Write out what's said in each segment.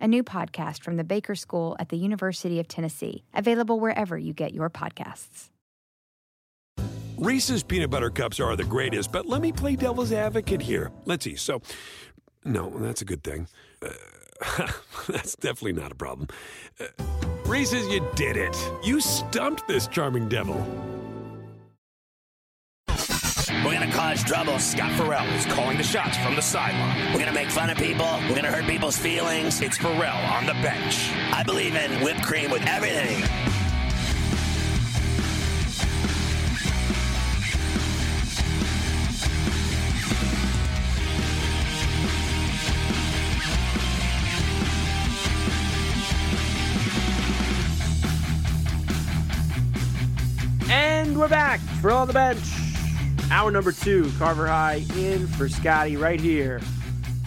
a new podcast from the Baker School at the University of Tennessee, available wherever you get your podcasts. Reese's peanut butter cups are the greatest, but let me play devil's advocate here. Let's see. So, no, that's a good thing. Uh, that's definitely not a problem. Uh, Reese's, you did it. You stumped this charming devil. We're gonna cause trouble. Scott Ferrall is calling the shots from the sideline. We're gonna make fun of people. We're gonna hurt people's feelings. It's Ferrall on the bench. I believe in whipped cream with everything. And we're back for on the bench. Hour number two, Carver High in for Scotty right here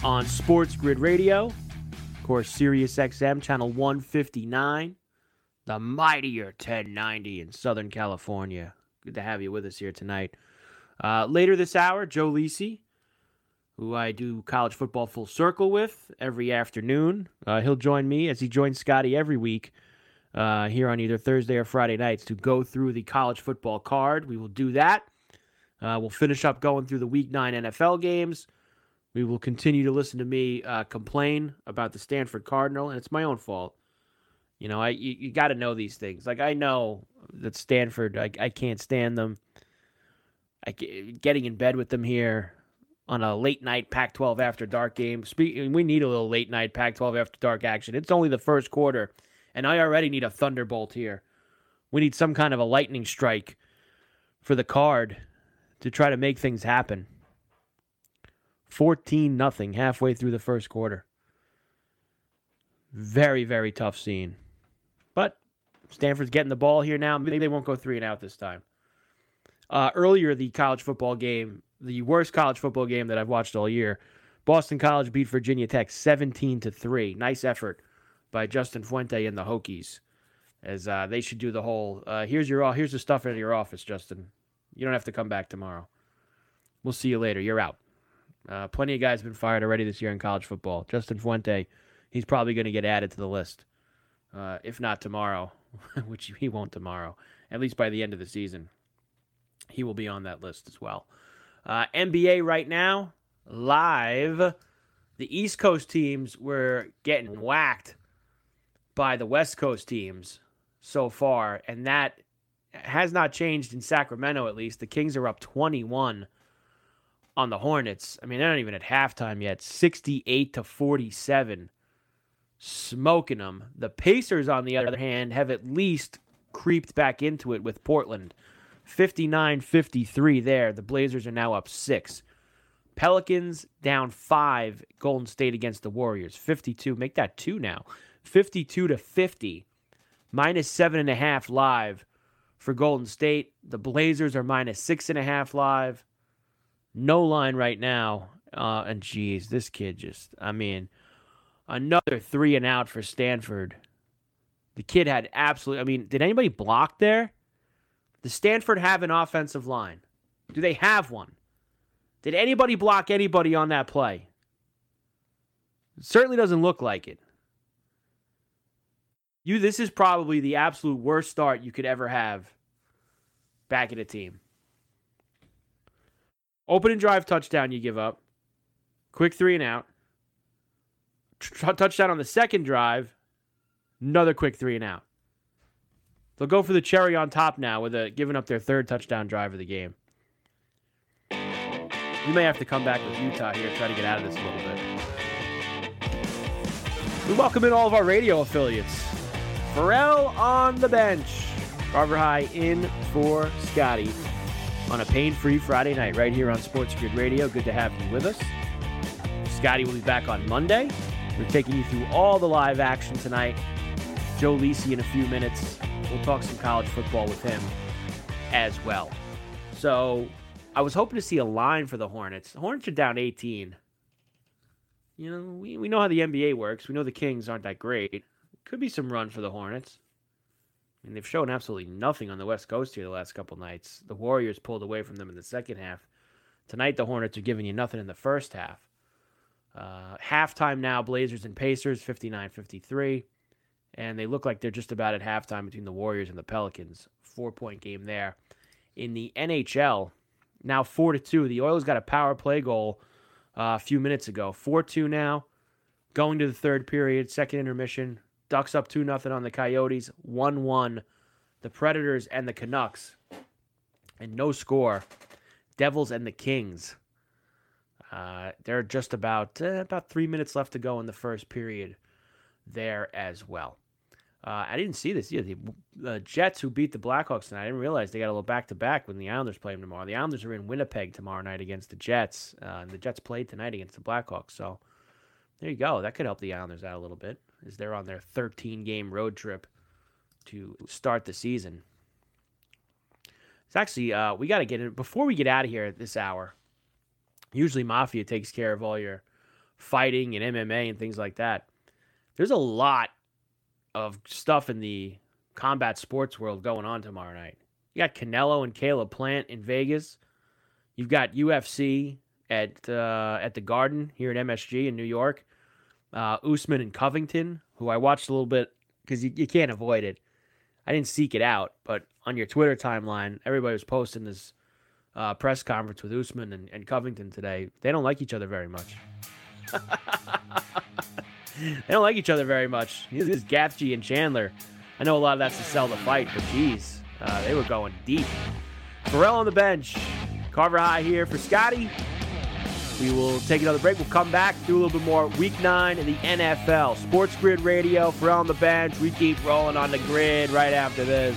on Sports Grid Radio. Of course, Sirius XM, channel 159, the mightier 1090 in Southern California. Good to have you with us here tonight. Uh, later this hour, Joe Lisi, who I do college football full circle with every afternoon. Uh, he'll join me as he joins Scotty every week uh, here on either Thursday or Friday nights to go through the college football card. We will do that. Uh, we'll finish up going through the Week 9 NFL games. We will continue to listen to me uh, complain about the Stanford Cardinal, and it's my own fault. You know, I you, you got to know these things. Like I know that Stanford, I, I can't stand them. I getting in bed with them here on a late night Pac-12 after dark game. Speaking, we need a little late night Pac-12 after dark action. It's only the first quarter, and I already need a thunderbolt here. We need some kind of a lightning strike for the card to try to make things happen. 14 nothing halfway through the first quarter. Very, very tough scene. But Stanford's getting the ball here now. Maybe they won't go three and out this time. Uh, earlier, the college football game, the worst college football game that I've watched all year, Boston College beat Virginia Tech 17 to 3. Nice effort by Justin Fuente and the Hokies. As uh, they should do the whole uh, here's your here's the stuff in your office, Justin. You don't have to come back tomorrow. We'll see you later. You're out. Uh, plenty of guys have been fired already this year in college football. Justin Fuente, he's probably going to get added to the list, uh, if not tomorrow, which he won't tomorrow. At least by the end of the season, he will be on that list as well. Uh, NBA right now, live. The East Coast teams were getting whacked by the West Coast teams so far, and that has not changed in Sacramento, at least. The Kings are up 21 on the Hornets. I mean, they're not even at halftime yet. 68 to 47. Smoking them. The Pacers, on the other hand, have at least creeped back into it with Portland. 59 53 there. The Blazers are now up six. Pelicans down five. Golden State against the Warriors. 52. Make that two now. 52 to 50. Minus seven and a half live for Golden State. The Blazers are minus six and a half live. No line right now. Uh, and geez, this kid just, I mean, another three and out for Stanford. The kid had absolutely, I mean, did anybody block there? Does Stanford have an offensive line? Do they have one? Did anybody block anybody on that play? It certainly doesn't look like it. You this is probably the absolute worst start you could ever have back at a team. Open and drive touchdown you give up. Quick three and out. T- touchdown on the second drive. Another quick three and out. They'll go for the cherry on top now with a giving up their third touchdown drive of the game. You may have to come back with Utah here, try to get out of this a little bit. We welcome in all of our radio affiliates. Ferrall on the bench. Carver High in for Scotty on a pain free Friday night right here on Sports Grid Radio. Good to have you with us. Scotty will be back on Monday. We're taking you through all the live action tonight. Joe Lisi in a few minutes We'll talk some college football with him as well. So I was hoping to see a line for the Hornets. The Hornets are down 18. You know, we, we know how the NBA works. We know the Kings aren't that great. Could be some run for the Hornets. I mean, they've shown absolutely nothing on the West Coast here the last couple nights. The Warriors pulled away from them in the second half. Tonight, the Hornets are giving you nothing in the first half. Uh, halftime now, Blazers and Pacers, 59 53. And they look like they're just about at halftime between the Warriors and the Pelicans. Four point game there. In the NHL, now 4 to 2. The Oilers got a power play goal uh, a few minutes ago. 4 2 now. Going to the third period, second intermission. Ducks up 2 0 on the Coyotes. 1 1. The Predators and the Canucks. And no score. Devils and the Kings. Uh, there are just about uh, about three minutes left to go in the first period there as well. Uh, I didn't see this. Yeah, the Jets who beat the Blackhawks tonight. I didn't realize they got a little back to back when the Islanders play them tomorrow. The Islanders are in Winnipeg tomorrow night against the Jets, uh, and the Jets played tonight against the Blackhawks. So there you go. That could help the Islanders out a little bit as they're on their 13 game road trip to start the season. It's actually uh, we got to get in before we get out of here at this hour. Usually, Mafia takes care of all your fighting and MMA and things like that. There's a lot of stuff in the combat sports world going on tomorrow night. You got Canelo and Caleb Plant in Vegas. You've got UFC at uh, at the Garden here at MSG in New York. Uh, Usman and Covington, who I watched a little bit because you, you can't avoid it. I didn't seek it out, but on your Twitter timeline, everybody was posting this uh, press conference with Usman and, and Covington today. They don't like each other very much. they don't like each other very much. This is and Chandler. I know a lot of that's to sell the fight, but geez, uh, they were going deep. Ferrall on the bench. Carver High here for Scotty. We will take another break. We'll come back, do a little bit more week nine in the NFL. Sports Grid Radio, for on the bench. We keep rolling on the grid right after this.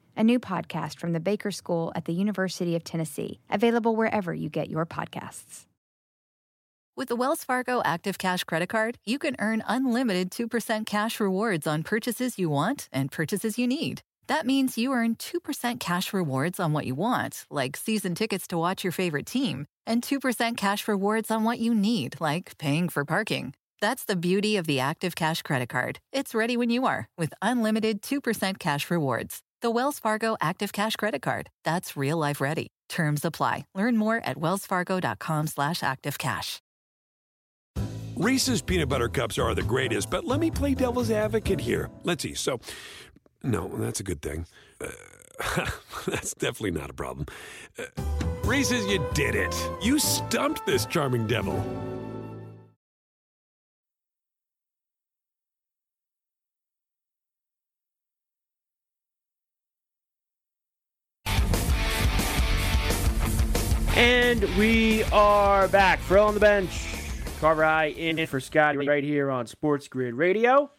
a new podcast from the Baker School at the University of Tennessee, available wherever you get your podcasts. With the Wells Fargo Active Cash Credit Card, you can earn unlimited 2% cash rewards on purchases you want and purchases you need. That means you earn 2% cash rewards on what you want, like season tickets to watch your favorite team, and 2% cash rewards on what you need, like paying for parking. That's the beauty of the Active Cash Credit Card. It's ready when you are with unlimited 2% cash rewards. The Wells Fargo Active Cash Credit Card. That's real life ready. Terms apply. Learn more at wellsfargo.com slash activecash. Reese's peanut butter cups are the greatest, but let me play devil's advocate here. Let's see. So, no, that's a good thing. Uh, that's definitely not a problem. Uh, Reese's, you did it. You stumped this charming devil. And we are back. Ferrall on the bench. Carver High in for Scotty right here on Sports Grid Radio.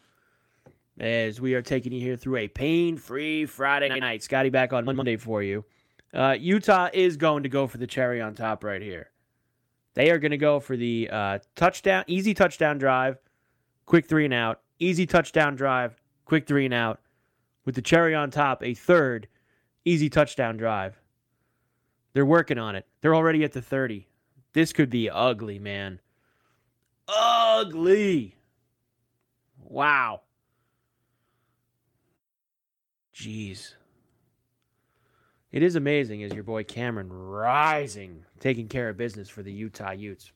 As we are taking you here through a pain free Friday night. Scotty back on Monday for you. Uh, Utah is going to go for the cherry on top right here. They are going to go for the uh, touchdown, easy touchdown drive, quick three and out, easy touchdown drive, quick three and out, with the cherry on top, a third easy touchdown drive. They're working on it. They're already at the 30. This could be ugly, man. Ugly. Wow. Jeez. It is amazing as your boy Cameron Rising, taking care of business for the Utah Utes.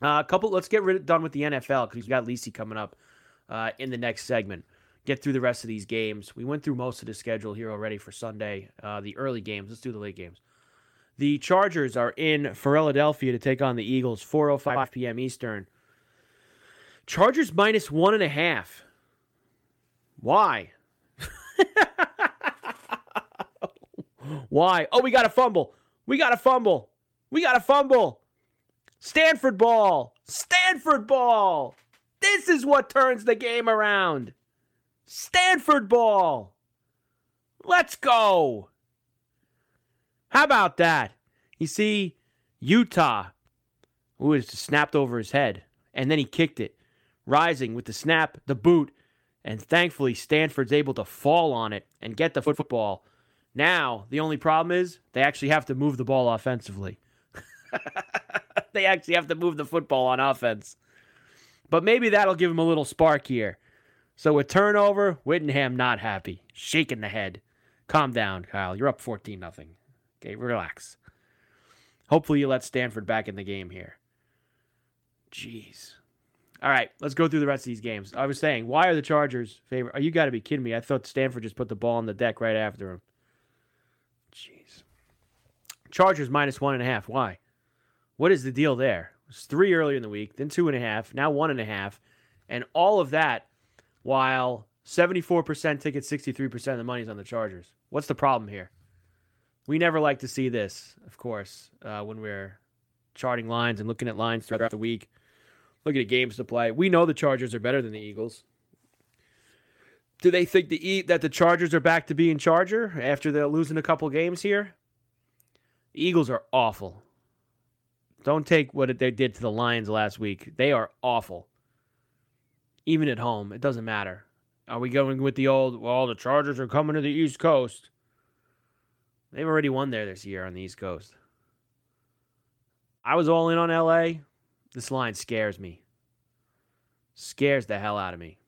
Uh, a couple. Let's get rid done with the NFL because we've got Lisi coming up uh, in the next segment. Get through the rest of these games. We went through most of the schedule here already for Sunday. Uh, the early games. Let's do the late games. The Chargers are in Philadelphia to take on the Eagles, 4:05 p.m. Eastern. Chargers minus one and a half. Why? Why? Oh, we got a fumble. We got a fumble. We got a fumble. Stanford ball. Stanford ball. This is what turns the game around. Stanford ball. Let's go. How about that? You see, Utah, ooh, snapped over his head, and then he kicked it, Rising with the snap, the boot, and thankfully Stanford's able to fall on it and get the football. Now, the only problem is they actually have to move the ball offensively. they actually have to move the football on offense. But maybe that'll give him a little spark here. So a turnover, Whittingham not happy, shaking the head. Calm down, Kyle. You're up 14 nothing. Okay, relax. Hopefully you let Stanford back in the game here. Jeez. All right, let's go through the rest of these games. I was saying, why are the Chargers favorite? Oh, you got to be kidding me. I thought Stanford just put the ball on the deck right after him. Jeez. Chargers minus one and a half. Why? What is the deal there? It was three earlier in the week, then two and a half, now one and a half. And all of that while 74% ticket, 63% of the money's on the Chargers. What's the problem here? We never like to see this, of course, uh, when we're charting lines and looking at lines throughout the week, looking at games to play. We know the Chargers are better than the Eagles. Do they think the e- that the Chargers are back to being Charger after they're losing a couple games here? The Eagles are awful. Don't take what they did to the Lions last week. They are awful. Even at home, it doesn't matter. Are we going with the old, well, the Chargers are coming to the East Coast? They've already won there this year on the East Coast. I was all in on LA. This line scares me. Scares the hell out of me.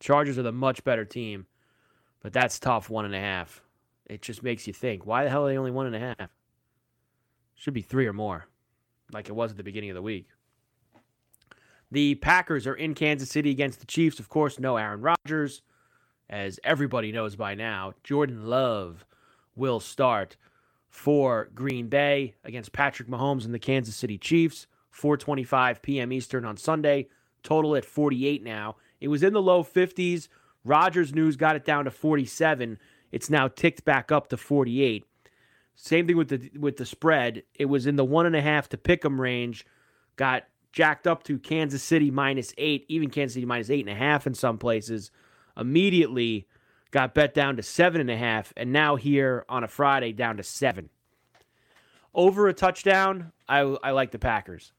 Chargers are the much better team, but that's tough one and a half. It just makes you think, why the hell are they only one and a half? Should be three or more, like it was at the beginning of the week. The Packers are in Kansas City against the Chiefs. Of course, no Aaron Rodgers. As everybody knows by now, Jordan Love will start for Green Bay against Patrick Mahomes and the Kansas City Chiefs. 4:25 p.m. Eastern on Sunday. Total at 48 now. It was in the low 50s. Rodgers news got it down to 47. It's now ticked back up to 48. Same thing with the with the spread. It was in the one and a half to pick 'em range. Got jacked up to Kansas City minus eight, even Kansas City minus eight and a half in some places. Immediately got bet down to seven and a half, and now here on a Friday down to seven. Over a touchdown, I, I like the Packers.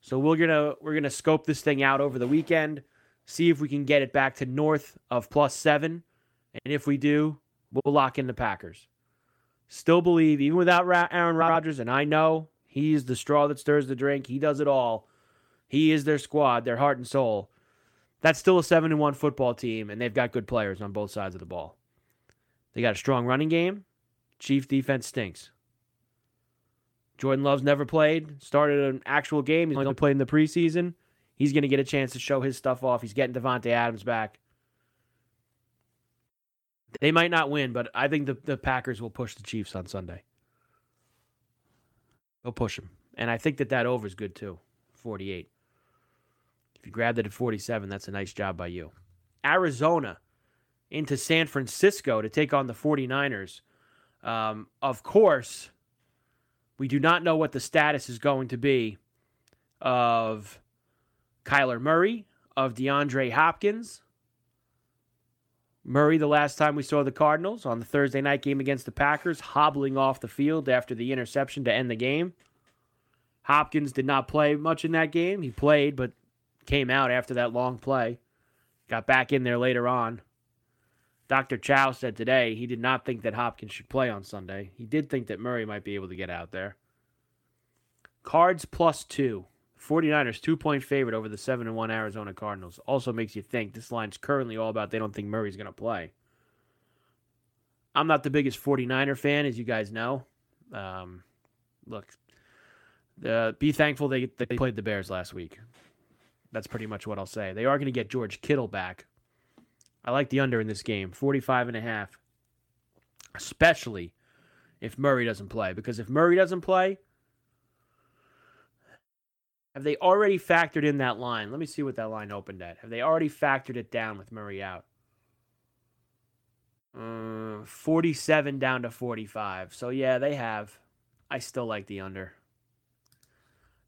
So we're gonna we're gonna scope this thing out over the weekend, see if we can get it back to north of plus seven, and if we do, we'll lock in the Packers. Still believe, even without Aaron Rodgers, and I know he's the straw that stirs the drink. He does it all. He is their squad, their heart and soul. That's still a 7 and 1 football team, and they've got good players on both sides of the ball. They got a strong running game. Chief defense stinks. Jordan Love's never played, started an actual game. He's only played in the preseason. He's going to get a chance to show his stuff off. He's getting Davante Adams back. They might not win, but I think the, the Packers will push the Chiefs on Sunday. They'll push them. And I think that that over is good too 48. If you grabbed it at 47, that's a nice job by you. Arizona into San Francisco to take on the 49ers. Um, of course, we do not know what the status is going to be of Kyler Murray, of DeAndre Hopkins. Murray, the last time we saw the Cardinals on the Thursday night game against the Packers, hobbling off the field after the interception to end the game. Hopkins did not play much in that game. He played, but came out after that long play, got back in there later on. Dr. Chao said today he did not think that Hopkins should play on Sunday. He did think that Murray might be able to get out there. Cards plus two. 49ers two point favorite over the 7 and 1 Arizona Cardinals. Also makes you think this line's currently all about they don't think Murray's going to play. I'm not the biggest 49er fan, as you guys know. Um, look, uh, be thankful they, they played the Bears last week. That's pretty much what I'll say. They are going to get George Kittle back. I like the under in this game, 45 and a half. Especially if Murray doesn't play because if Murray doesn't play, Have they already factored in that line? Let me see what that line opened at. Have they already factored it down with Murray out? Uh, 47 down to 45. So, yeah, they have. I still like the under.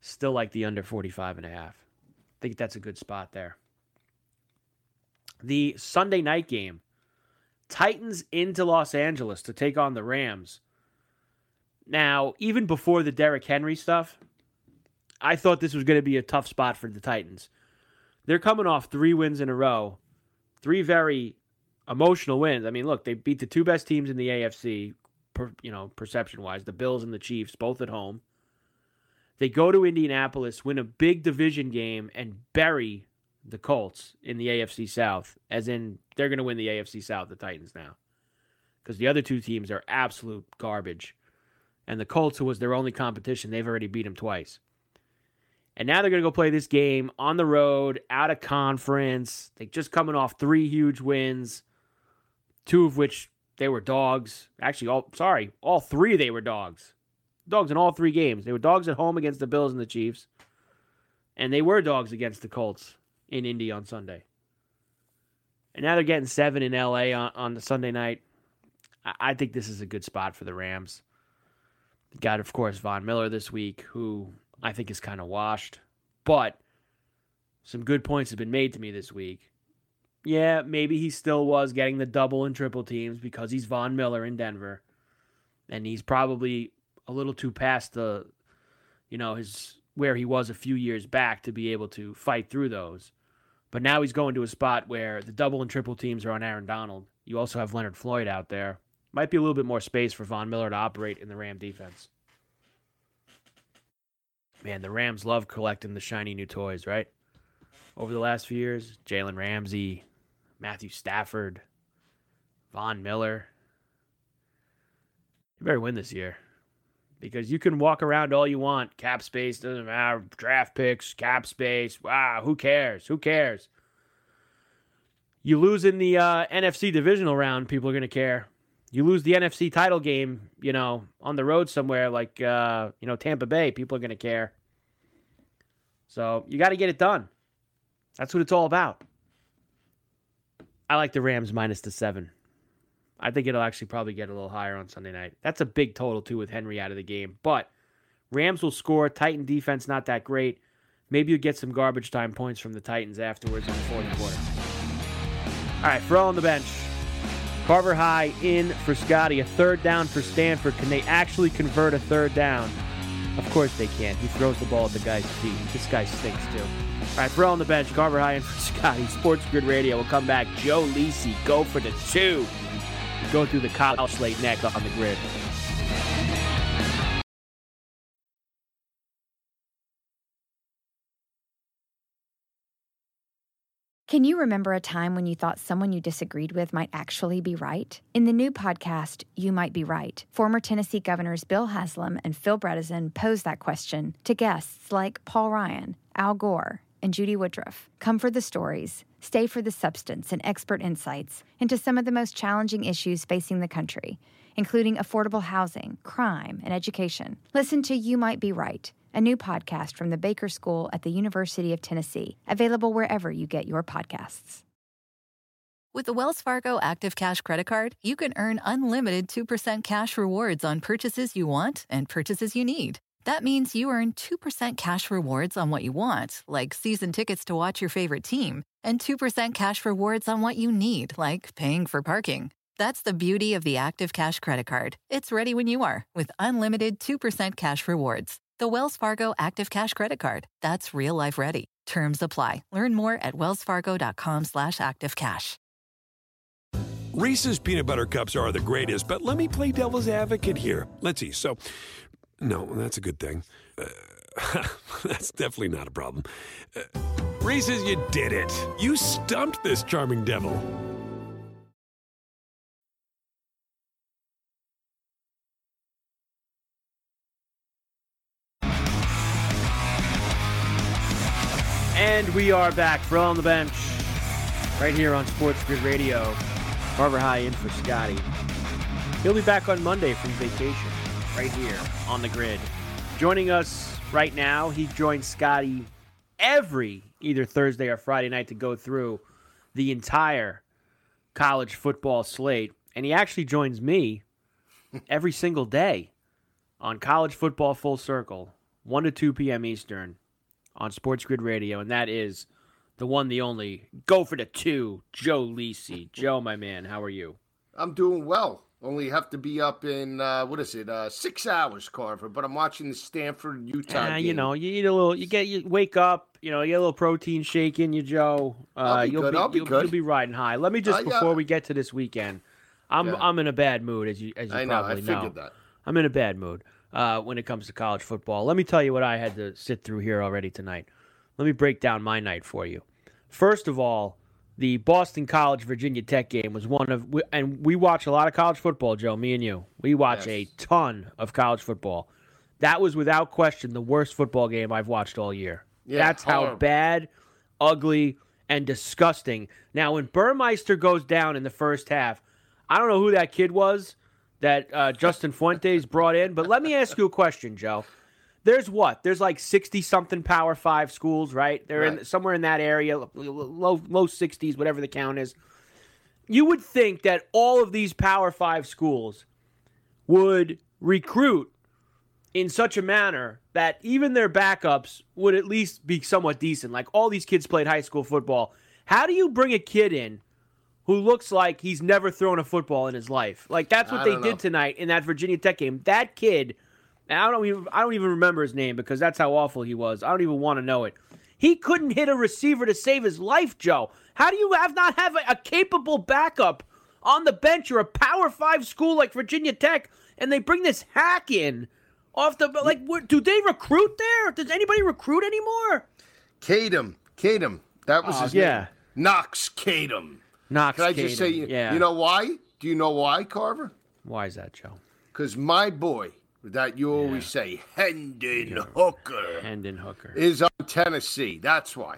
Still like the under 45 and a half. Think that's a good spot there. The Sunday night game Titans into Los Angeles to take on the Rams. Now, even before the Derrick Henry stuff, I thought this was going to be a tough spot for the Titans. They're coming off three wins in a row, three very emotional wins. I mean, look, they beat the two best teams in the AFC, per, you know, perception wise, the Bills and the Chiefs, both at home. They go to Indianapolis, win a big division game, and bury the Colts in the AFC South, as in they're going to win the AFC South, the Titans now. Because the other two teams are absolute garbage. And the Colts, who was their only competition, they've already beat them twice. And now they're going to go play this game on the road, out of conference. They just coming off three huge wins, two of which they were dogs. Actually, all sorry, all three they were dogs. Dogs in all three games. They were dogs at home against the Bills and the Chiefs. And they were dogs against the Colts in Indy on Sunday. And now they're getting seven in LA on, on the Sunday night. I, I think this is a good spot for the Rams. Got, of course, Von Miller this week, who I think is kind of washed. But some good points have been made to me this week. Yeah, maybe he still was getting the double and triple teams because he's Von Miller in Denver. And he's probably a little too past the, you know, his where he was a few years back to be able to fight through those. But now he's going to a spot where the double and triple teams are on Aaron Donald. You also have Leonard Floyd out there. Might be a little bit more space for Von Miller to operate in the Ram defense. Man, the Rams love collecting the shiny new toys, right? Over the last few years, Jalen Ramsey, Matthew Stafford, Von Miller. You better win this year because you can walk around all you want. Cap space doesn't matter. Draft picks, cap space. Wow, who cares? Who cares? You lose in the uh, NFC divisional round, people are going to care. You lose the NFC title game, you know, on the road somewhere like, uh, you know, Tampa Bay, people are going to care. So you got to get it done. That's what it's all about. I like the Rams minus the seven. I think it'll actually probably get a little higher on Sunday night. That's a big total, too, with Henry out of the game. But Rams will score. Titan defense not that great. Maybe you'll get some garbage time points from the Titans afterwards in the fourth quarter. All right, all on the bench. Carver High in for Scotty. A third down for Stanford. Can they actually convert a third down? Of course they can. He throws the ball at the guy's feet. This guy stinks too. All right, throw on the bench. Carver High in for Scotty. Sports Grid Radio will come back. Joe Lisi, go for the two. Go through the college slate next on the grid. Can you remember a time when you thought someone you disagreed with might actually be right? In the new podcast, You Might Be Right, former Tennessee governors Bill Haslam and Phil Bredesen pose that question to guests like Paul Ryan, Al Gore, and Judy Woodruff. Come for the stories, stay for the substance and expert insights into some of the most challenging issues facing the country, including affordable housing, crime, and education. Listen to You Might Be Right a new podcast from the Baker School at the University of Tennessee, available wherever you get your podcasts. With the Wells Fargo Active Cash Credit Card, you can earn unlimited 2% cash rewards on purchases you want and purchases you need. That means you earn 2% cash rewards on what you want, like season tickets to watch your favorite team, and 2% cash rewards on what you need, like paying for parking. That's the beauty of the Active Cash Credit Card. It's ready when you are with unlimited 2% cash rewards. The Wells Fargo Active Cash Credit Card. That's real life ready. Terms apply. Learn more at wellsfargo.com slash activecash. Reese's peanut butter cups are the greatest, but let me play devil's advocate here. Let's see. So, no, that's a good thing. Uh, that's definitely not a problem. Uh, Reese's, you did it. You stumped this charming devil. And we are back from the bench right here on Sports Grid Radio. Carver High in for Scotty. He'll be back on Monday from vacation right here on the grid. Joining us right now. He joins Scotty every either Thursday or Friday night to go through the entire college football slate. And he actually joins me every single day on College Football Full Circle, 1 to 2 p.m. Eastern on Sports Grid Radio. And that is the one, the only, go for the two, Joe Lisi. Joe, my man, how are you? I'm doing well. Only have to be up in uh, what is it? Uh, six hours, Carver. But I'm watching the Stanford Utah. Uh, you know, you eat a little. You get you wake up. You know, you get a little protein shake in you, Joe. Uh, I'll be you'll good, be, I'll be you'll, good. you'll be riding high. Let me just Uh, yeah. before we get to this weekend, I'm Yeah. I'm in a bad mood as you as you I know. I probably figured know. that. I'm in a bad mood uh, when it comes to college football. Let me tell you what I had to sit through here already tonight. Let me break down my night for you. First of all, the Boston College Virginia Tech game was one of, and we watch a lot of college football, Joe. Me and you, we watch a ton of college football. That was without question the worst football game I've watched all year. Yeah, That's how horrible. bad, ugly, and disgusting. Now, when Burmeister goes down in the first half, I don't know who that kid was that uh, Justin Fuentes brought in, but let me ask you a question, Joe. There's what? There's like 60 something Power 5 schools, right? They're in somewhere in that area, low low 60s, whatever the count is. You would think that all of these Power 5 schools would recruit in such a manner that even their backups would at least be somewhat decent. Like all these kids played high school football. How do you bring a kid in who looks like he's never thrown a football in his life? Like that's what they did tonight in that Virginia Tech game. That kid, and I don't even I don't even remember his name because that's how awful he was. I don't even want to know it. He couldn't hit a receiver to save his life, Joe. How do you have not have a, a capable backup on the bench or a Power Five school like Virginia Tech, and they bring this hack in off the like? What, do they recruit there? Does anybody recruit anymore? Kadum, Kadum. That was Oh, his yeah. name. Knox Kadum. Knox. Can I just say, yeah. you know why? Do you know why, Carver? why is that, Joe? Because my boy, that you always say, Hendon Hooker, Hendon Hooker. is on Tennessee. That's why.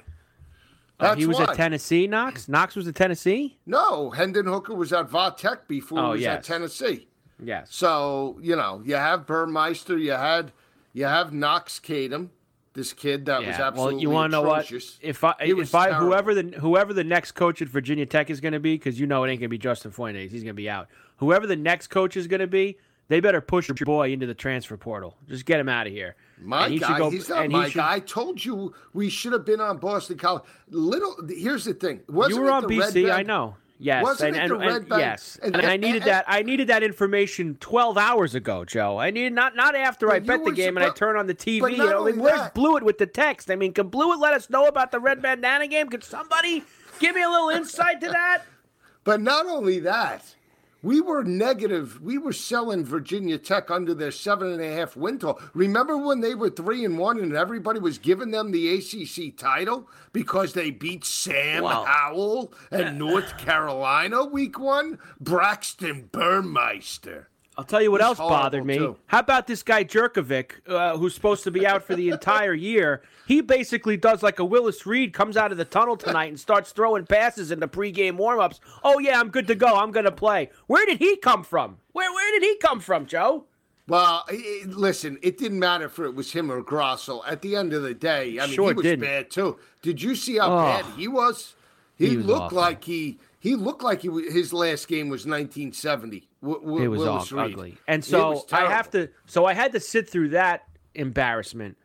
Uh, That's he was why. at Tennessee. Knox. Knox was at Tennessee. No, Hendon Hooker was at Vatech before Oh, he was yes. at Tennessee. Yes. So you know, you have Burmeister, you had, you have Knox Kadum, this kid that was absolutely Well, you want to know what? If I He if I terrible. whoever the whoever the next coach at Virginia Tech is going to be, because you know it ain't going to be Justin Fuentes, he's going to be out. Whoever the next coach is going to be, they better push your boy into the transfer portal. Just get him out of here. My he guy, go- he's not and he my should- guy. I told you we should have been on Boston College. Little, here's the thing. Wasn't You were it on the BC, I know. Yes, Wasn't and, and, and- yes, and, I needed that. I needed that information twelve hours ago, Joe. I needed not not after I bet the game and I turned on the TV. You know, only like, where's Blewett with the text? I mean, can Blewett let us know about the red bandana game? Could somebody give me a little insight to that? But not only that, we were negative. We were selling Virginia Tech under their seven and a half win total. Remember when they were three and one and everybody was giving them the ACC title because they beat Sam Wow. Howell and North Carolina week one? Braxton Burmeister. I'll tell you what else bothered me. too. How about this guy Jurkovec, uh, who's supposed to be out for the entire year? He basically does like a Willis Reed, comes out of the tunnel tonight and starts throwing passes in the pregame warmups. Oh yeah, I'm good to go. I'm gonna play. Where did he come from? Where where did he come from, Joe? Well, listen, it didn't matter if it was him or Grosel. At the end of the day, I mean, Sure he was didn't. bad too. Did you see how Oh. bad he was? He, He was looked awful. like he he looked like he wa- his last game was 1970. W- w- It was all Reed. ugly. And so I have to so I had to sit through that embarrassment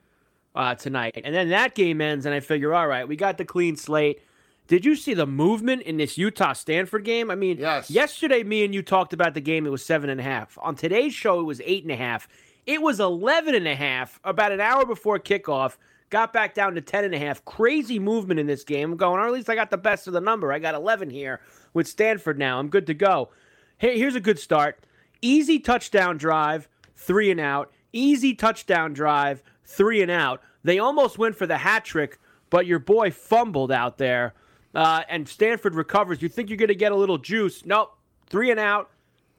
uh, tonight. And then that game ends and I figure, all right, we got the clean slate. Did you see the movement in this Utah Stanford game? I mean, Yes. yesterday me and you talked about the game, it was seven and a half. On today's show, it was eight and a half. It was 11 and a half about an hour before kickoff. Got back down to 10 and a half. Crazy movement in this game. I'm going, or at least I got the best of the number. I got 11 here with Stanford now. I'm good to go. Hey, here's a good start. Easy touchdown drive, three and out. Easy touchdown drive, three and out. They almost went for the hat trick, but your boy fumbled out there, uh, and Stanford recovers. You think you're going to get a little juice? Nope. Three and out.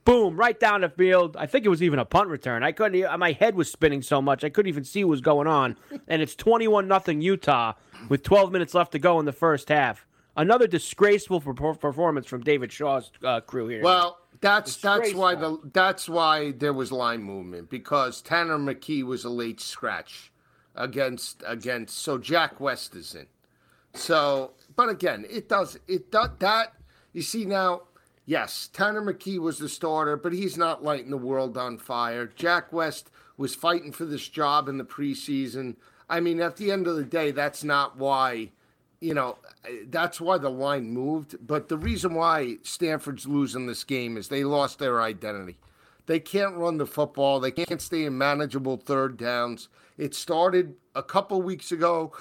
Boom, right down the field. I think it was even a punt return. I couldn't. My head was spinning so much I couldn't even see what was going on. And it's twenty-one nothing Utah with twelve minutes left to go in the first half. Another disgraceful performance from David Shaw's uh, crew here. Well, that's that's why the that's why there was line movement because Tanner McKee was a late scratch. against against. So Jack West is in. So, but again, it does it does that. You see now, yes, Tanner McKee was the starter, but he's not lighting the world on fire. Jack West was fighting for this job in the preseason. I mean, at the end of the day, that's not why, you know, that's why the line moved. But the reason why Stanford's losing this game is they lost their identity. They can't run the football. They can't stay in manageable third downs. It started a couple weeks ago.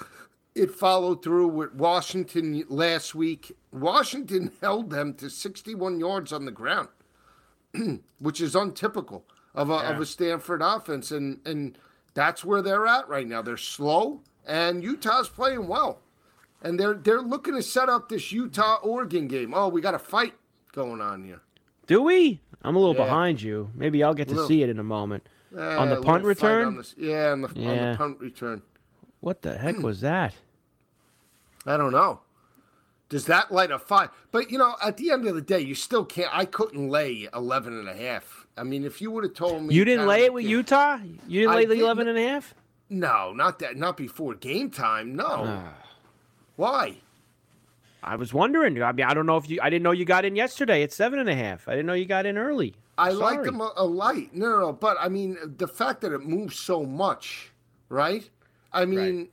It followed through with Washington last week. Washington held them to 61 yards on the ground, which is untypical of a, yeah. of a Stanford offense. And, and that's where they're at right now. They're slow, and Utah's playing well. And they're they're looking to set up this Utah Oregon game. Oh, we got a fight going on here. Do we? I'm a little yeah. behind you. Maybe I'll get to see it in a moment. Uh, on the punt return? On yeah, on the, yeah, on the punt return. What the heck was that? I don't know. Does that light a fire? But, you know, at the end of the day, you still can't. I couldn't lay 11 and a half. I mean, if you would have told me. You didn't lay it with Utah? You didn't lay the 11 and a half? No, not that. Not before game time. No. Why? I was wondering. I mean, I don't know if you. I didn't know you got in yesterday at seven and a half. I didn't know you got in early. I like them a, a, light. No, no, no. But I mean, the fact that it moves so much, right? I mean, right.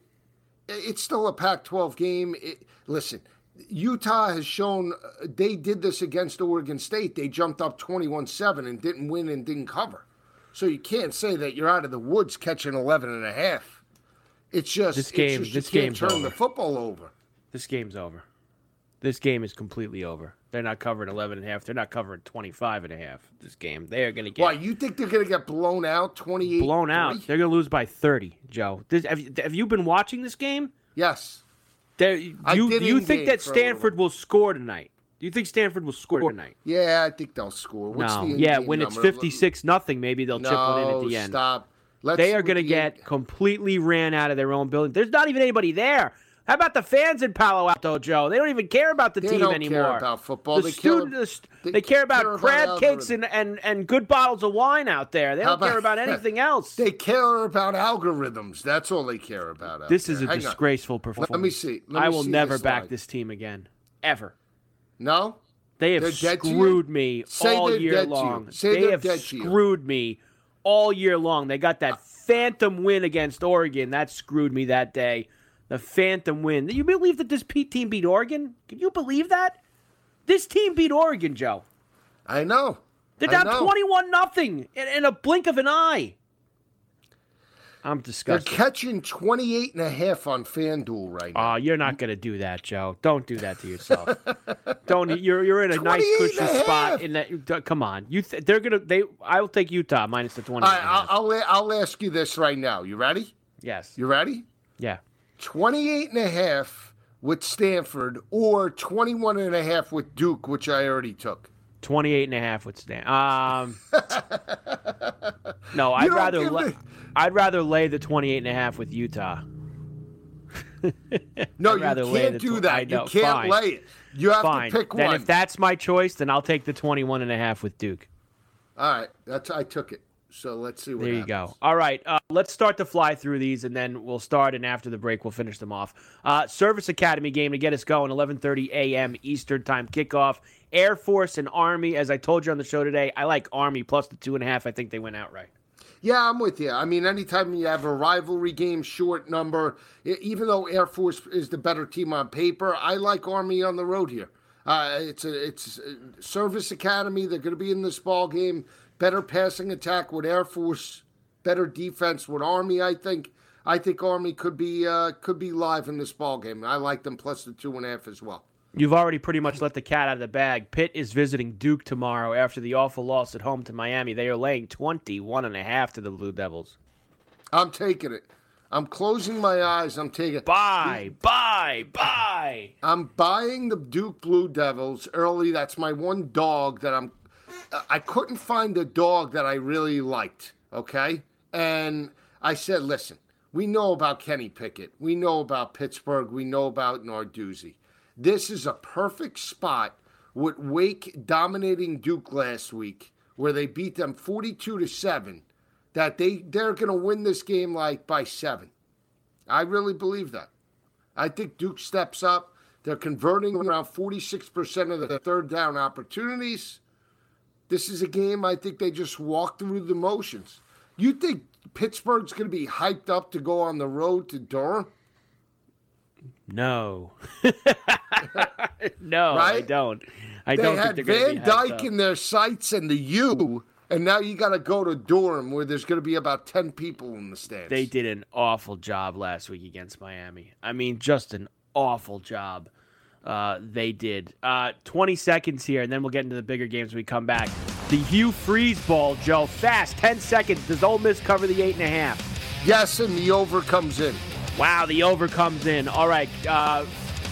It's still a Pac-12 game. It, listen, Utah has shown uh, they did this against Oregon State. They jumped up 21-7 and didn't win and didn't cover. So you can't say that you're out of the woods catching 11 and a half. It's just this game. Just, this game's turn over. the football over. This game's over this game is completely over. They're not covering 11 and a half. They're not covering 25 and a half this game. They are going to get Why, you think they're going to get blown out 28 Blown out. They're going to lose by 30, Joe. This, have, have, you been watching this game? Yes. There, you you think that Stanford will score tonight? Do you think Stanford will score tonight? Yeah, I think they'll score. What's no. yeah, when it's 56 nothing, maybe they'll no, chip one in at the end. Stop. Let's they are going to get completely ran out of their own building. There's not even anybody there. How about the fans in Palo Alto, Joe? They don't even care about the they team don't anymore. Care about football. The they, student, care, they, they, care about care crab about cakes and, and, and good bottles of wine out there. They don't about, care about anything else. They care about algorithms. That's all they care about. this there. is a Hang disgraceful on. performance. Let me see. Let me I will see never this back this team again, ever. No. They have screwed me Say all year long. they have screwed me all year long. They got that uh, phantom win against Oregon. That screwed me that day the phantom win. You believe that this Pete team beat Oregon? Can you believe that? This team beat Oregon, Joe. I know. They're down 21 nothing in a blink of an eye. I'm disgusted. They're catching 28 and a half on FanDuel right now. Oh, you're not going to do that, Joe. Don't do that to yourself. Don't you're you're in a nice cushy spot in that come on. You th- they're going to they I will take Utah minus the 20. right, I'll, I'll I'll ask you this right now. You ready? Yes. You ready? Yeah. 28 and a half with Stanford or 21 and a half with Duke, which I already took. 28 and a half with Stan. Um, no, I'd rather la- I'd rather lay the 28 and a half with Utah. no, you can't do tw- that. You can't Fine. lay it. You have Fine. to pick then one. if that's my choice, then I'll take the 21 and a half with Duke. All right, that's I took it. So let's see what There you happens. go. All right, uh, let's start to fly through these, and then we'll start. And after the break, we'll finish them off. Uh, Service Academy game to get us going. 11:30 a.m. Eastern Time kickoff. Air Force and Army. As I told you on the show today, I like Army plus the two and a half. I think they went outright. Yeah, I'm with you. I mean, anytime you have a rivalry game, short number, even though Air Force is the better team on paper, I like Army on the road here. Uh, it's a it's a Service Academy. They're going to be in this ball game better passing attack with Air Force, better defense with Army. I think. I think Army could be uh, could be live in this ball game. I like them plus the two and a half as well. You've already pretty much let the cat out of the bag. Pitt is visiting Duke tomorrow after the awful loss at home to Miami. They are laying 21 and a half to the Blue Devils. I'm taking it. I'm closing my eyes. I'm taking buy, buy, buy. I'm buying the Duke Blue Devils early. That's my one dog that I'm I couldn't find a dog that I really liked. Okay, and I said, listen, we know about Kenny Pickett, we know about Pittsburgh, we know about Narduzzi. This is a perfect spot with Wake dominating Duke last week, where they beat them forty-two to seven. That they they're going to win this game like by seven. I really believe that. I think Duke steps up. They're converting around 46% of the third down opportunities. This is a game I think they just walk through the motions. You think Pittsburgh's going to be hyped up to go on the road to Durham? No. no, right? I don't. I they don't had Van Dyke in their sights and the U, and now you got to go to Durham where there's going to be about 10 people in the stands. They did an awful job last week against Miami. I mean, just an awful job. Uh, they did. Uh, 20 seconds here, and then we'll get into the bigger games when we come back. The Hugh Freeze ball, Joe. Fast, 10 seconds. Does Ole Miss cover the 8.5? Yes, and the over comes in. Wow, the over comes in. All right. Uh,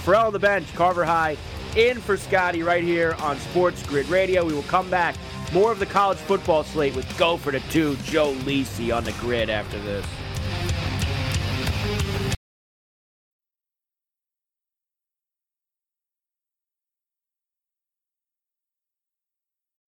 Ferrall on the bench, Carver High in for Scotty right here on Sports Grid Radio. We will come back. More of the college football slate with Go for the Two, Joe Lisi on the grid after this.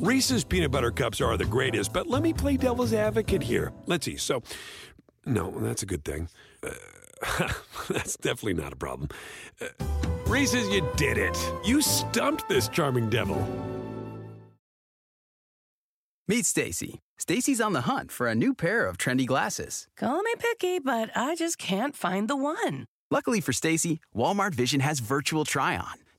Reese's peanut butter cups are the greatest, but let me play devil's advocate here. Let's see. So, no, that's a good thing. Uh, that's definitely not a problem. Uh, Reese's, you did it. You stumped this charming devil. Meet Stacy. Stacy's on the hunt for a new pair of trendy glasses. Call me picky, but I just can't find the one. Luckily for Stacy, Walmart Vision has virtual try on.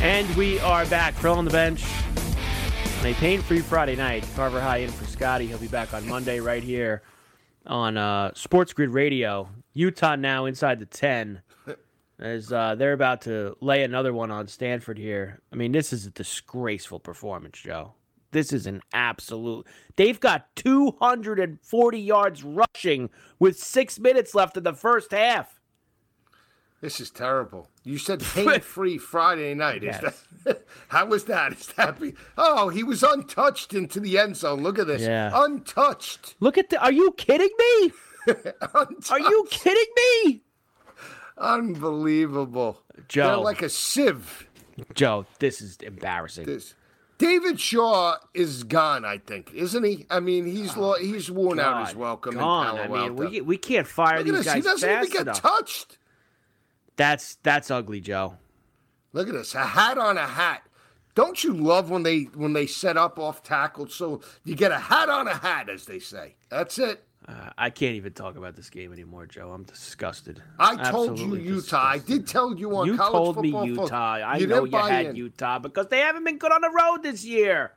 And we are back. Phil on the bench on a pain-free Friday night. Carver High in for Scotty. He'll be back on Monday right here on uh, Sports Grid Radio. Utah now inside the 10 as uh, they're about to lay another one on Stanford here. I mean, this is a disgraceful performance, Joe. This is an absolute. They've got 240 yards rushing with six minutes left in the first half. This is terrible. You said pain-free Friday night. Yes. Is that, how was that? Is that be, oh, he was untouched into the end zone. Look at this. Yeah. Untouched. Look at the. Are you kidding me? are you kidding me? Unbelievable. Joe. They're like a sieve. Joe, this is embarrassing. This. David Shaw is gone, I think, isn't he? I mean, he's oh, he's worn God, out his welcome gone. I mean, we, we can't fire Look these this. guys He doesn't fast even get enough. touched. That's that's ugly, Joe. Look at this, a hat on a hat. Don't you love when they when they set up off tackle so you get a hat on a hat, as they say. That's it. Uh, I can't even talk about this game anymore, Joe. I'm disgusted. I told Absolutely you Utah. disgusted. I did tell you on You college told me football. Utah. I you know you had in. Utah because they haven't been good on the road this year.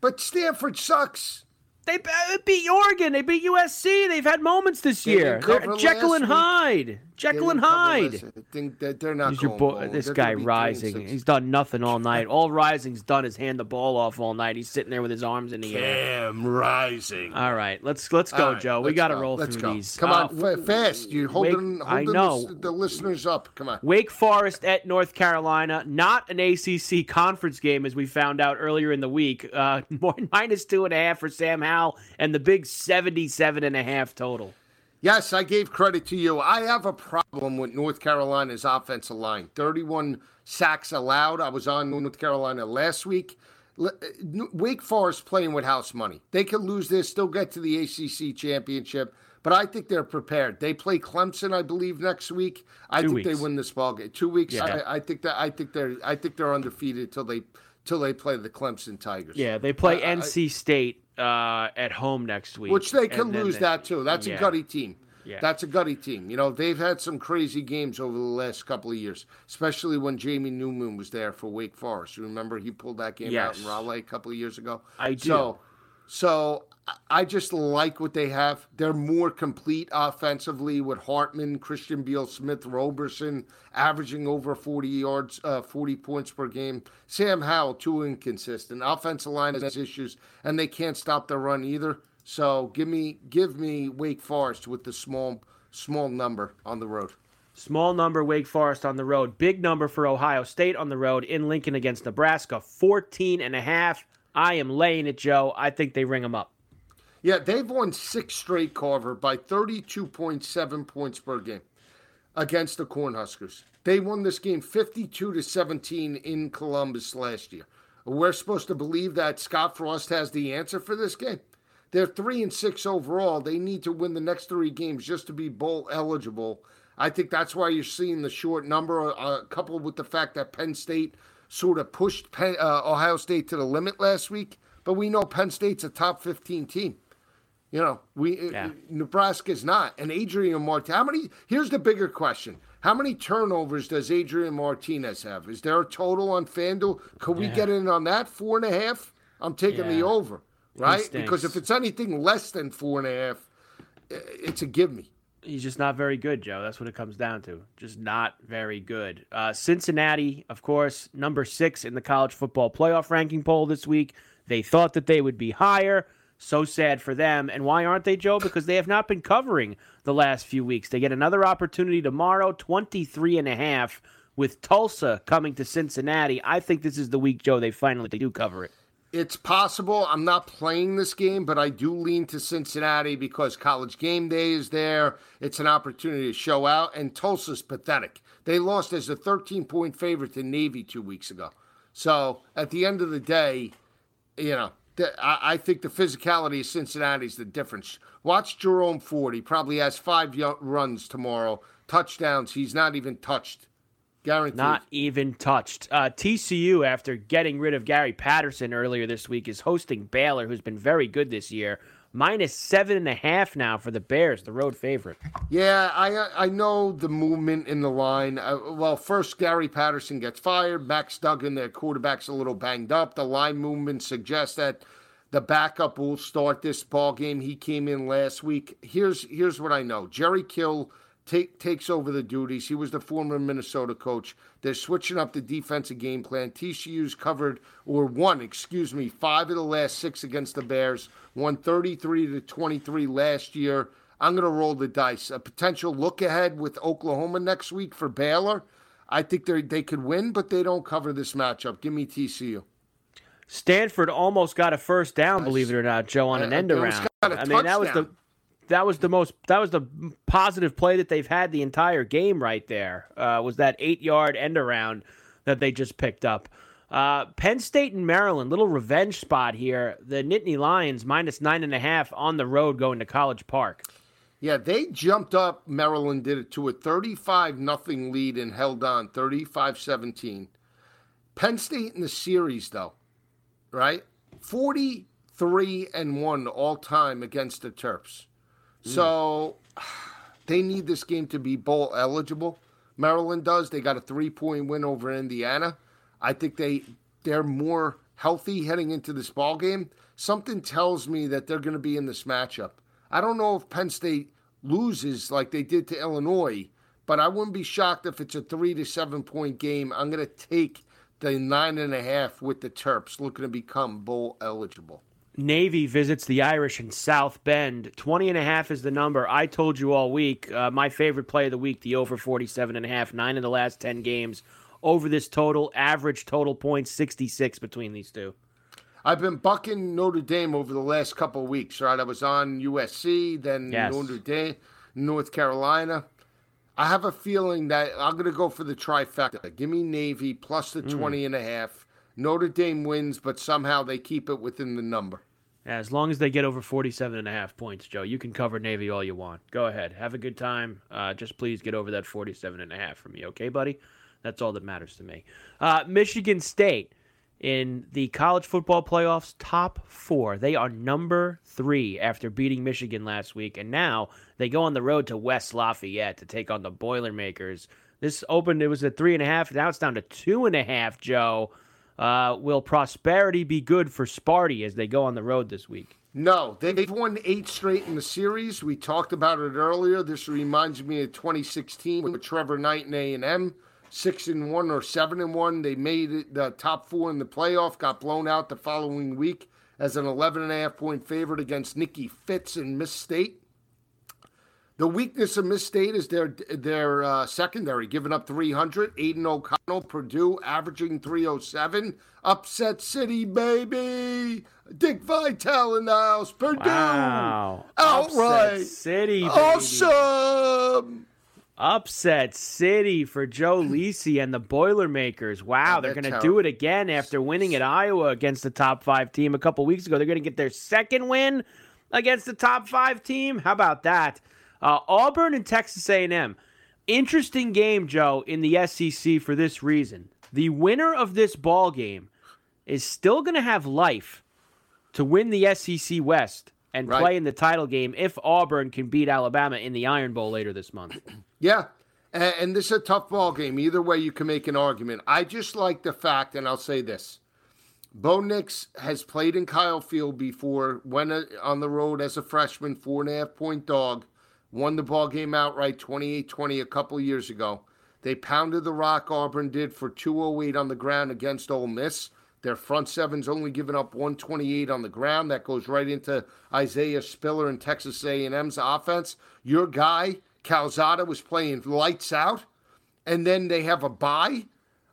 But Stanford sucks. They beat Oregon. They beat USC. They've had moments this They year. Jekyll and week. Hyde. Jekyll and Hyde. I think that they're not He's your going boy, forward. this They're guy gonna be three and Rising. six. He's done nothing all night. All Rising's done is hand the ball off all night. He's sitting there with his arms in the air. Cam Rising. All right, let's let's go, All right, Joe. We let's got to go. roll Let's through go. these. Come Uh, on, fa- fast. You're holding, Wake- I holding know. The, the listeners up. Come on. Wake Forest at North Carolina, not an ACC conference game as we found out earlier in the week. Uh, more- minus two and a half for Sam Howell and the big 77 and a half total. Yes, I gave credit to you. I have a problem with North Carolina's offensive line. 31 sacks allowed. I was on North Carolina last week. Uh, Wake Forest playing with house money. They could lose this, still get to the ACC championship, but I think they're prepared. They play Clemson, I believe, next week. I Two think weeks. they win this ball game. Two weeks. Yeah. I, I think that I think they're I think they're undefeated till they till they play the Clemson Tigers. Yeah, they play NC State uh, at home next week, which they can lose they- that too. That's Yeah. a gutty team. Yeah. That's a gutty team. You know, they've had some crazy games over the last couple of years, especially when Jamie Newman was there for Wake Forest. You remember he pulled that game out in Raleigh a couple of years ago? I do. So, so I- just like what they have. They're more complete offensively with Hartman, Christian Beal-Smith, Roberson, averaging over 40 yards, uh, 40 points per game. Sam Howell, too inconsistent. Offensive line has issues, and they can't stop the run either. So give me, give me Wake Forest with the small, small number on the road. Small number Wake Forest on the road. Big number for Ohio State on the road in Lincoln against Nebraska. 14 and a half. I am laying it, Joe. I think they ring them up. Yeah, they've won six straight, Carver, by 32.7 points per game against the Cornhuskers. They won this game 52 to 17 in Columbus last year. We're supposed to believe that Scott Frost has the answer for this game. They're three and six overall. They need to win the next three games just to be bowl eligible. I think that's why you're seeing the short number, uh, coupled with the fact that Penn State sort of pushed Penn, uh, Ohio State to the limit last week. But we know Penn State's a top 15 team. You know, we Yeah. Nebraska's not. And Adrian Martinez, how many? Here's the bigger question: How many turnovers does Adrian Martinez have? Is there a total on FanDuel? Could we Yeah. get in on that four and a half? I'm taking the over, right? Because if it's anything less than four and a half, it's a give me. He's just not very good, Joe. That's what it comes down to. Just not very good. Uh, Cincinnati, of course, number six in the college football playoff ranking poll this week. They thought that they would be higher. So sad for them. And why aren't they, Joe? Because they have not been covering the last few weeks. They get another opportunity tomorrow, 23 and a half, with Tulsa coming to Cincinnati. I think this is the week, Joe, they finally they do cover it. It's possible. I'm not playing this game, but I do lean to Cincinnati because college game day is there. It's an opportunity to show out, and Tulsa's pathetic. They lost as a 13 point favorite to Navy two weeks ago. So at the end of the day, you know, I, I think the physicality of Cincinnati is the difference. Watch Jerome Ford. He probably has five runs tomorrow, touchdowns. He's not even touched. Guaranteed. Not even touched. Uh, TCU, after getting rid of Gary Patterson earlier this week, is hosting Baylor, who's been very good this year. Minus seven and a half now for the Bears, the road favorite. Yeah, I I know the movement in the line. Uh, well, first Gary Patterson gets fired. Max Duggan, their quarterback's a little banged up. The line movement suggests that the backup will start this ball game. He came in last week. Here's here's what I know. Jerry Kill take, takes over the duties. He was the former Minnesota coach. They're switching up the defensive game plan. TCU's covered or won, excuse me, five of the last six against the Bears. Won 33 to 23 last year. I'm going to roll the dice. A potential look ahead with Oklahoma next week for Baylor. I think they they could win, but they don't cover this matchup. Give me TCU. Stanford almost got a first down, believe it or not, Joe, on an Uh, end around. I mean, that was the. That was the most that was the positive play that they've had the entire game right there. Uh, was that eight yard end around that they just picked up. Uh, Penn State and Maryland, little revenge spot here. The Nittany Lions minus nine and a half on the road going to College Park. Yeah, they jumped up. Maryland did it to a 35 nothing lead and held on 35 17. Penn State in the series, though, right? 43 and 1 all time against the Terps. So they need this game to be bowl eligible. Maryland does. They got a three point win over Indiana. I think they they're more healthy heading into this ball game. Something tells me that they're going to be in this matchup. I don't know if Penn State loses like they did to Illinois, but I wouldn't be shocked if it's a three to seven point game. I'm going to take the nine and a half with the Terps, looking to become bowl eligible. Navy visits the Irish in South Bend. 20 and a half is the number. I told you all week, uh, my favorite play of the week, the over 47 and a half, nine in the last 10 games. Over this total, average total points, 66 between these two. I've been bucking Notre Dame over the last couple of weeks, right? I was on USC, then Yes. Notre Dame, North Carolina. I have a feeling that I'm going to go for the trifecta. Give me Navy plus the 20 and a half. Notre Dame wins, but somehow they keep it within the number. As long as they get over 47 and a half points, Joe, you can cover Navy all you want. Go ahead. Have a good time. Uh, just please get over that 47 and a half for me, okay, buddy? That's all that matters to me. Uh, Michigan State in the college football playoffs top four. They are number three after beating Michigan last week, and now they go on the road to West Lafayette to take on the Boilermakers. This opened, it was at three and a half. Now it's down to two and a half, Joe. Uh, will prosperity be good for Sparty as they go on the road this week? No, they've won eight straight in the series. We talked about it earlier. This reminds me of 2016 with Trevor Knight and A&M. Six and one or seven and one. They made the top four in the playoff. Got blown out the following week as an 11 and a half point favorite against Nikki Fitz and Miss State. The weakness of Miss State is their their uh, secondary, giving up 300. Aidan O'Connell, Purdue, averaging 307. Upset City, baby. Dick Vitale in the house. Purdue. Wow. Outright. Upset City. Baby. Awesome. Upset City for Joe Lisi and the Boilermakers. Wow, they're they're going to do it again after winning at Iowa against the top five team a couple weeks ago. They're going to get their second win against the top five team. How about that? Uh, Auburn and Texas A&M. Interesting game, Joe, in the SEC for this reason. The winner of this ball game is still going to have life to win the SEC West and Right. play in the title game if Auburn can beat Alabama in the Iron Bowl later this month. Yeah. And, this is a tough ball game. Either way, you can make an argument. I just like the fact, and I'll say this Bo Nix has played in Kyle Field before, went uh, on the road as a freshman, four and a half point dog, won the ball game outright 28 20 a couple years ago. They pounded the rock, Auburn did, for 208 on the ground against Ole Miss. Their front seven's only given up 128 on the ground. That goes right into Isaiah Spiller and Texas A&M's offense. Your guy, Calzada, was playing lights out, and then they have a bye.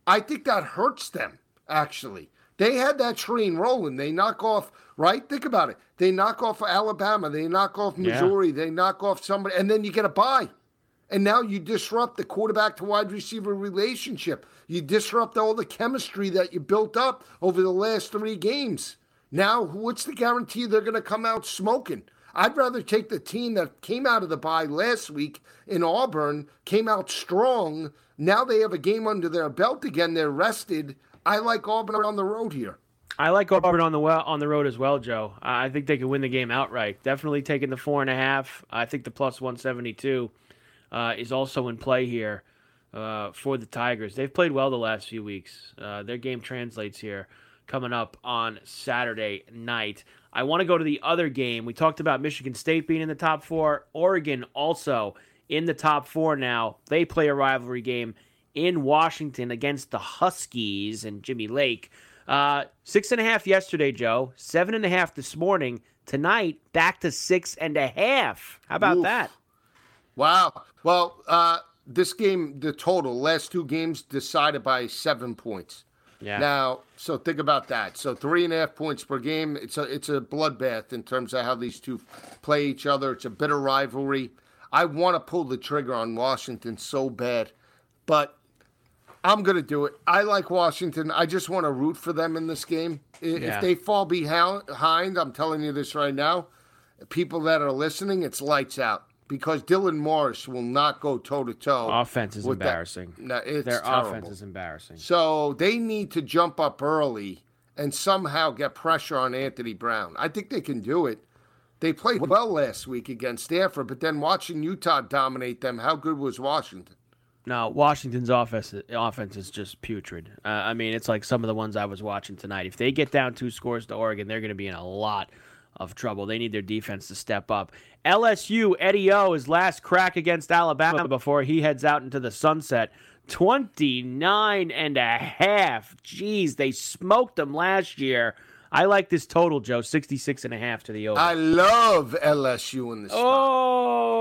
I think that hurts them, actually. They had that train rolling. They knock off, right? Think about it. They knock off Alabama. They knock off Yeah. Missouri. They knock off somebody, and then you get a bye. And now you disrupt the quarterback to wide receiver relationship. You disrupt all the chemistry that you built up over the last three games. Now, what's the guarantee they're going to come out smoking? I'd rather take the team that came out of the bye last week in Auburn, came out strong. Now they have a game under their belt again. They're rested. I like Auburn on the road here. I like Auburn on the well, on the road as well, Joe. I I think they can win the game outright. Definitely taking the four and a half. I think the plus one seventy two uh, is also in play here uh, for the Tigers. They've played well the last few weeks. Uh, their game translates here. Coming up on Saturday night. I want to go to the other game. We talked about Michigan State being in the top four. Oregon also in the top four now. They play a rivalry game in Washington against the Huskies and Jimmy Lake. Uh, six and a half yesterday, Joe. Seven and a half this morning. Tonight, back to six and a half. How about Oof. that? Wow. Well, uh, this game, the total, last two games decided by seven points. Yeah. Now, so think about that. So three and a half points per game. It's a it's a bloodbath in terms of how these two play each other. It's a bitter rivalry. I want to pull the trigger on Washington so bad, but I'm gonna do it. I like Washington. I just want to root for them in this game. I- Yeah. If they fall behind, I'm telling you this right now. People that are listening, it's lights out because Dylan Morris will not go toe to toe. Offense is that. embarrassing. No, it's Their terrible. offense is embarrassing. So they need to jump up early and somehow get pressure on Anthony Brown. I think they can do it. They played well last week against Stanford, but then watching Utah dominate them, how good was Washington? No, Washington's offense offense is just putrid. Uh, I mean, it's like some of the ones I was watching tonight. If they get down two scores to Oregon, they're going to be in a lot of trouble. They need their defense to step up. LSU Eddie O his last crack against Alabama before he heads out into the sunset. 29 and a half. Jeez, they smoked them last year. I like this total, Joe, 66 and a half to the over. I love LSU in this oh.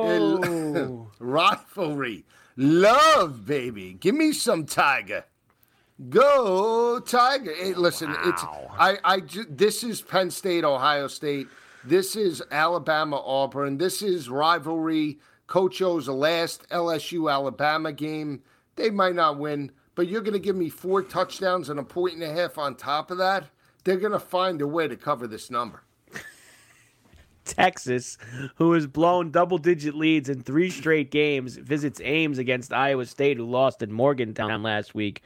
rivalry. Love, baby. Give me some Tiger. Go Tiger. Hey, listen, it's I I this is Penn State, Ohio State. This is Alabama, Auburn. This is rivalry. Coach O's last LSU Alabama game. They might not win, but you're going to give me four touchdowns and a point and a half on top of that. They're going to find a way to cover this number. Texas, who has blown double digit leads in three straight games, visits Ames against Iowa State, who lost in Morgantown last week.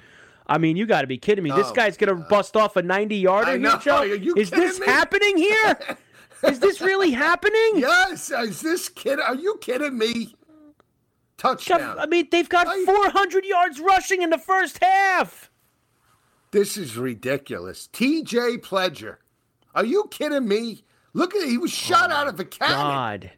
I mean, you got to be kidding me. this Oh, guy's going to bust off a 90 yarder here. Joe? Is this me? happening here? Is this really happening? Yes, is this kid? Are you kidding me? Touchdown. I mean, they've got 400 yards rushing in the first half. This is ridiculous. TJ Pledger. Are you kidding me? Look at it. he was shot out of a cannon. God.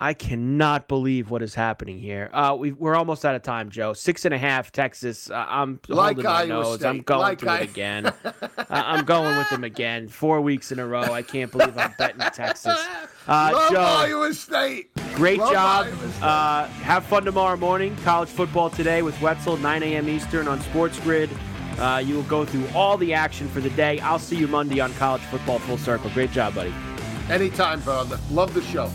I cannot believe what is happening here. Uh, we, we're almost out of time, Joe. Six and a half, Texas. Uh, I'm Like holding my Iowa nose. I'm going Like to I- it again. uh, I'm going with them again. Four weeks in a row. I can't believe I'm betting Texas. Uh, Love Joe, Iowa State. great Love job. State. Uh, have fun tomorrow morning. College football today with Wetzel, 9 a.m. Eastern on Sports Grid. Uh, you will go through all the action for the day. I'll see you Monday on College Football Full Circle. Great job, buddy. Anytime, brother. Love the show.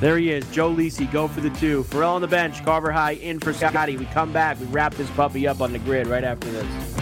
There he is, Joe Lisi, go for the two. Ferrall on the bench, Carver High in for Scotty. We come back, we wrap this puppy up on the grid right after this.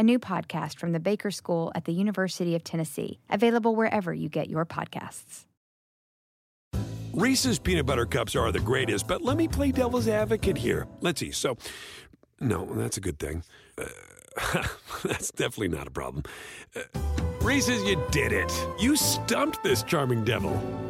a new podcast from the Baker School at the University of Tennessee, available wherever you get your podcasts. Reese's peanut butter cups are the greatest, but let me play devil's advocate here. Let's see. So, no, that's a good thing. Uh, that's definitely not a problem. Uh, Reese's, you did it. You stumped this charming devil.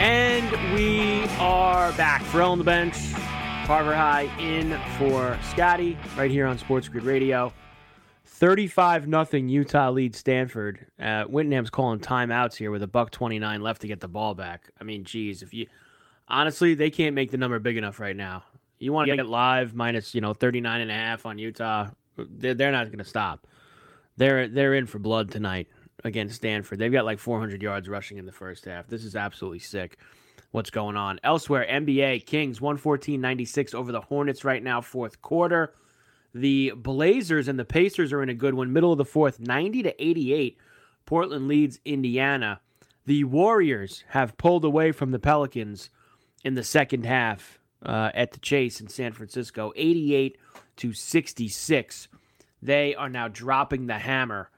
And we are back. Ferrall on the bench, Carver High in for Scotty, right here on Sports Grid Radio. 35 nothing Utah leads Stanford. Uh, Whittingham's calling timeouts here with a buck 29 left to get the ball back. I mean, geez, if you honestly, they can't make the number big enough right now. You want to get live minus, you know, 39 and a half on Utah. They're, they're not going to stop. They're they're in for blood tonight against Stanford. They've got like 400 yards rushing in the first half. This is absolutely sick. What's going on elsewhere? NBA Kings 114-96 over the Hornets right now, fourth quarter. The Blazers and the Pacers are in a good one, middle of the fourth, 90 to 88. Portland leads Indiana. The Warriors have pulled away from the Pelicans in the second half uh, at the Chase in San Francisco, 88 to 66. They are now dropping the hammer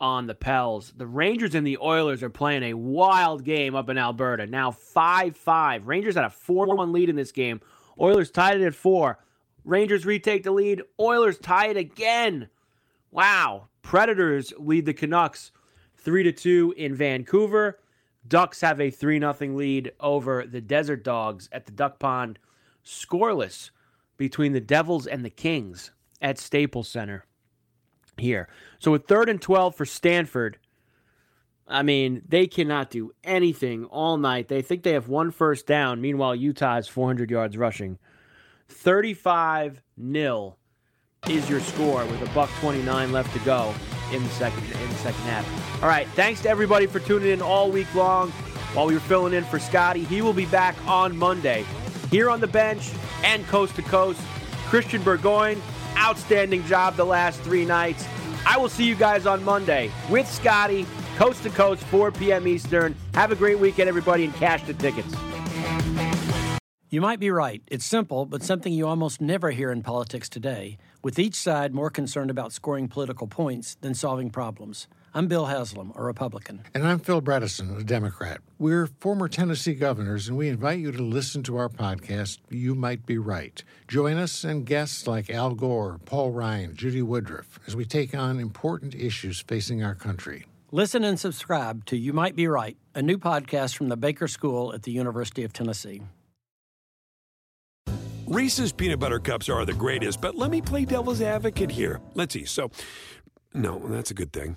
on the Pels. The Rangers and the Oilers are playing a wild game up in Alberta. Now 5 5. Rangers had a 4 1 lead in this game. Oilers tied it at 4. Rangers retake the lead. Oilers tie it again. Wow. Predators lead the Canucks 3 to 2 in Vancouver. Ducks have a 3 0 lead over the Desert Dogs at the Duck Pond. Scoreless between the Devils and the Kings at Staples Center here. So with third and 12 for Stanford, I mean, they cannot do anything all night. They think they have one first down. Meanwhile, Utah has 400 yards rushing. 35 nil is your score with a buck 29 left to go in the second in the second half. All right, thanks to everybody for tuning in all week long while we were filling in for Scotty. He will be back on Monday here on the bench and coast to coast. Christian Burgoyne, outstanding job the last three nights. I will see you guys on Monday with Scotty, coast to coast, 4 p.m. Eastern. Have a great weekend, everybody, and cash the tickets. You might be right. It's simple, but something you almost never hear in politics today. with each side more concerned about scoring political points than solving problems. I'm Bill Haslam, a Republican. And I'm Phil Bredesen, a Democrat. We're former Tennessee governors, and we invite you to listen to our podcast, You Might Be Right. Join us and guests like Al Gore, Paul Ryan, Judy Woodruff, as we take on important issues facing our country. Listen and subscribe to You Might Be Right, a new podcast from the Baker School at the University of Tennessee. Reese's peanut butter cups are the greatest, but let me play devil's advocate here. Let's see. So, no, that's a good thing.